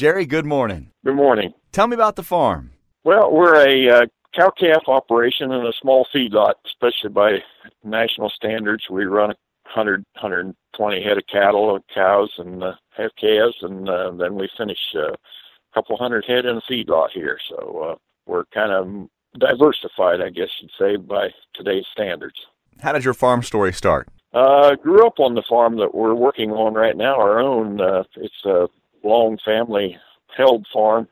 Jerry, good morning. Good morning. Tell me about the farm. Well, we're a uh, cow calf operation in a small feedlot, especially by national standards. We run 100, 120 head of cattle, cows, and uh, have calves, and uh, then we finish uh, a couple hundred head in a feedlot here. So uh, we're kind of diversified, I guess you'd say, by today's standards. How did your farm story start? Uh, grew up on the farm that we're working on right now, our own. Uh, it's a long family held farm.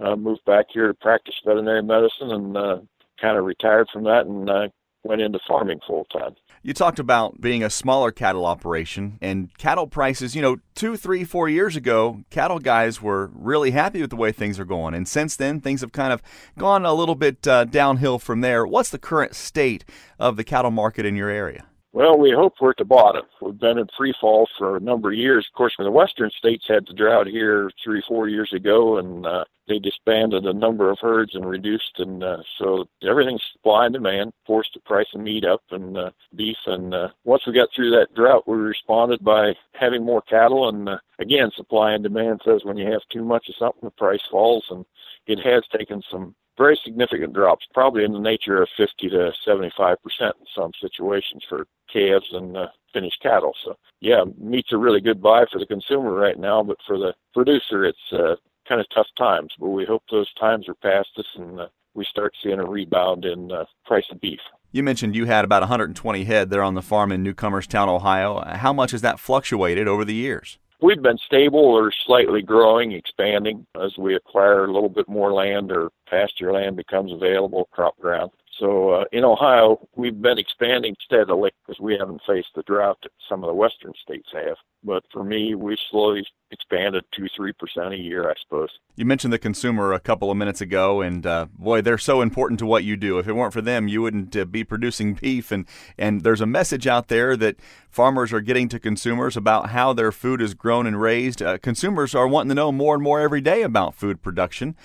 Uh, moved back here to practice veterinary medicine and uh, kind of retired from that and uh, went into farming full time. You talked about being a smaller cattle operation and cattle prices. You know, two, three, four years ago, cattle guys were really happy with the way things are going. And since then, things have kind of gone a little bit uh, downhill from there. What's the current state of the cattle market in your area? Well, we hope we're at the bottom. We've been in free fall for a number of years. Of course, when the western states had the drought here three, four years ago, and uh, they disbanded a number of herds and reduced, and uh, so everything's supply and demand forced the price of meat up and uh, beef. And uh, once we got through that drought, we responded by having more cattle. And uh, again, supply and demand says when you have too much of something, the price falls, and it has taken some very significant drops, probably in the nature of 50 to 75 percent in some situations for calves and uh, finished cattle. So, yeah, meat's a really good buy for the consumer right now, but for the producer, it's uh, kind of tough times. But we hope those times are past us and uh, we start seeing a rebound in uh, price of beef. You mentioned you had about 120 head there on the farm in Newcomerstown, Ohio. How much has that fluctuated over the years? We've been stable or slightly growing, expanding as we acquire a little bit more land or pasture land becomes available, crop ground. So uh, in Ohio, we've been expanding steadily because we haven't faced the drought that some of the western states have. But for me, we slowly expanded two, three percent a year, I suppose. You mentioned the consumer a couple of minutes ago, and uh, boy, they're so important to what you do. If it weren't for them, you wouldn't uh, be producing beef. And and there's a message out there that farmers are getting to consumers about how their food is grown and raised. Uh, consumers are wanting to know more and more every day about food production.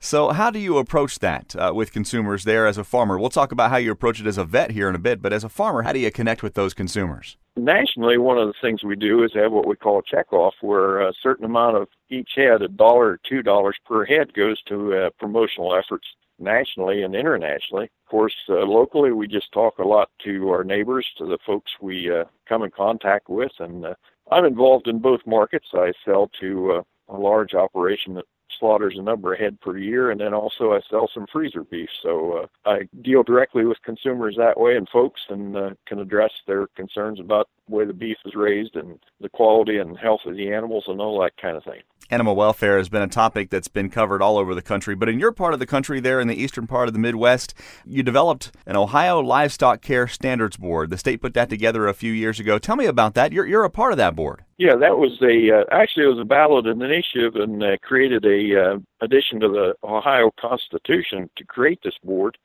So, how do you approach that uh, with consumers there as a farmer? We'll talk about how you approach it as a vet here in a bit, but as a farmer, how do you connect with those consumers? Nationally, one of the things we do is have what we call a checkoff, where a certain amount of each head, a dollar or two dollars per head, goes to uh, promotional efforts nationally and internationally. Of course, uh, locally, we just talk a lot to our neighbors, to the folks we uh, come in contact with, and uh, I'm involved in both markets. I sell to uh, a large operation that slaughters a number of head per year, and then also I sell some freezer beef. So uh, I deal directly with consumers that way and folks, and uh, can address their concerns about the way the beef is raised and the quality and health of the animals and all that kind of thing. Animal welfare has been a topic that's been covered all over the country, but in your part of the country, there in the eastern part of the Midwest, you developed an Ohio Livestock Care Standards Board. The state put that together a few years ago. Tell me about that. You're you're a part of that board. Yeah, that was a uh, actually it was a ballot initiative and uh, created a uh, addition to the Ohio Constitution to create this board,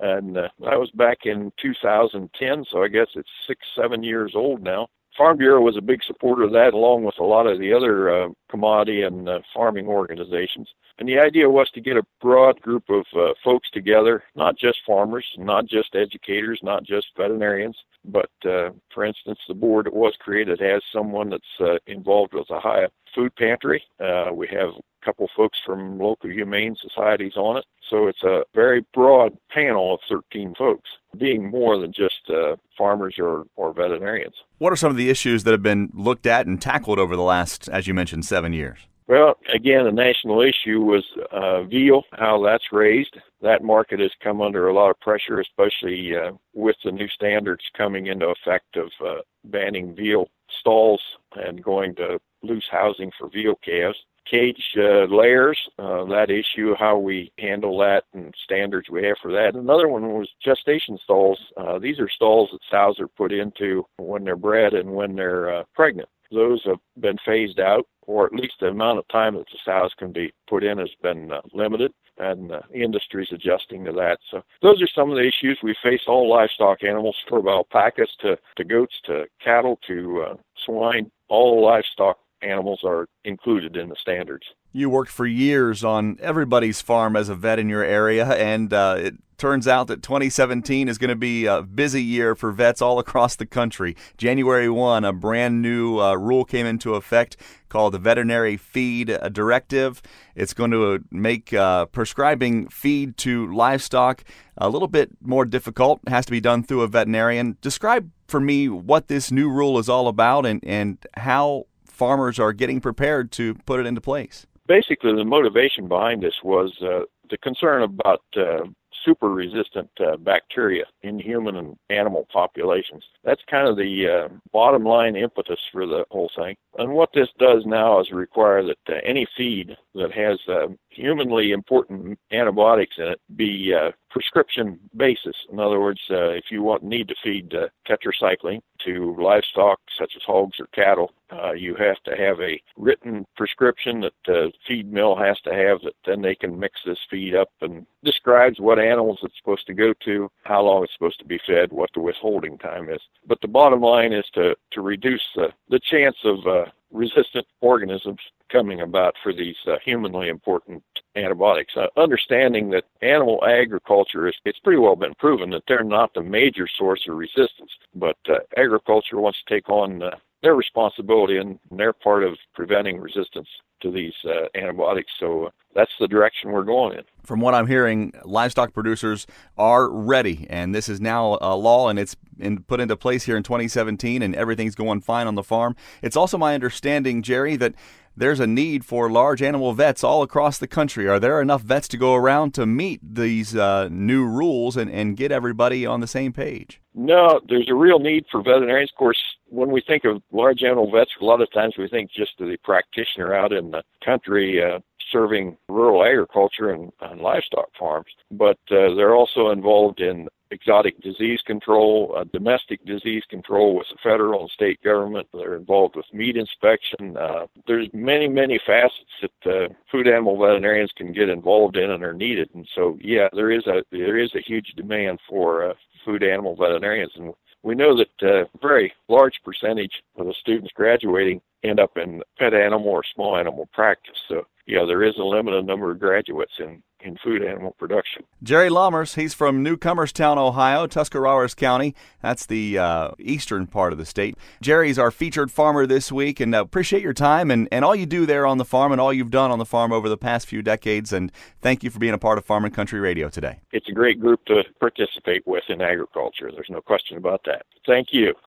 and uh, that was back in 2010. So I guess it's six seven years old now. Farm Bureau was a big supporter of that, along with a lot of the other uh, commodity and uh, farming organizations. And the idea was to get a broad group of uh, folks together, not just farmers, not just educators, not just veterinarians, but uh, for instance, the board that was created has someone that's uh, involved with the Ohio Food Pantry. Uh, we have a couple folks from local humane societies on it. So it's a very broad panel of 13 folks, being more than just uh, farmers or, or veterinarians. What are some of the issues that have been looked at and tackled over the last, as you mentioned, seven years? Well, again, a national issue was uh, veal, how that's raised. That market has come under a lot of pressure, especially uh, with the new standards coming into effect of uh, banning veal stalls and going to loose housing for veal calves cage uh, layers, uh, that issue, how we handle that and standards we have for that. Another one was gestation stalls. Uh, these are stalls that sows are put into when they're bred and when they're uh, pregnant. Those have been phased out, or at least the amount of time that the sows can be put in has been uh, limited, and uh, the industry's adjusting to that. So those are some of the issues we face all livestock animals, from alpacas to, to goats to cattle to swine. All livestock animals are included in the standards. You worked for years on everybody's farm as a vet in your area, and uh, it turns out that 2017 is going to be a busy year for vets all across the country. January 1, a brand new uh, rule came into effect called the Veterinary Feed Directive. It's going to make uh, prescribing feed to livestock a little bit more difficult. It has to be done through a veterinarian. Describe for me what this new rule is all about and, and how farmers are getting prepared to put it into place. Basically, the motivation behind this was uh, the concern about uh, super resistant uh, bacteria in human and animal populations. That's kind of the uh, bottom line impetus for the whole thing. And what this does now is require that uh, any feed that has uh, humanly important antibiotics in it be uh, prescription basis. In other words, uh, if you want need to feed uh, tetracycline to livestock such as hogs or cattle, uh, you have to have a written prescription that the feed mill has to have that then they can mix this feed up and describes what animals it's supposed to go to, how long it's supposed to be fed, what the withholding time is. But the bottom line is to, to reduce the, the chance of uh, resistant organisms coming about for these uh, humanly important antibiotics. Uh, understanding that animal agriculture is, it's pretty well been proven that they're not the major source of resistance, but uh, agriculture wants to take on uh, their responsibility and their part of preventing resistance to these uh, antibiotics. So uh, that's the direction we're going in. From what I'm hearing, livestock producers are ready, and this is now a law, and it's in, put into place here in 2017, and everything's going fine on the farm. It's also my understanding, Jerry, that there's a need for large animal vets all across the country. Are there enough vets to go around to meet these uh, new rules and, and get everybody on the same page? No, there's a real need for veterinarians. Of course, when we think of large animal vets, a lot of times we think just of the practitioner out in the country uh, serving rural agriculture and, and livestock farms, but uh, they're also involved in exotic disease control, uh, domestic disease control with the federal and state government. They're involved with meat inspection. Uh, there's many, many facets that uh, food animal veterinarians can get involved in and are needed. And so, yeah, there is a there is a huge demand for uh, food animal veterinarians, and we know that a uh, very large percentage of the students graduating end up in pet animal or small animal practice. So, yeah, there is a limited number of graduates in in food animal production. Jerry Lahmers, he's from Newcomerstown, Ohio, Tuscarawas County. That's the uh, eastern part of the state. Jerry's our featured farmer this week, and uh, appreciate your time and, and all you do there on the farm and all you've done on the farm over the past few decades. And thank you for being a part of Farm and Country Radio today. It's a great group to participate with in agriculture. There's no question about that. Thank you.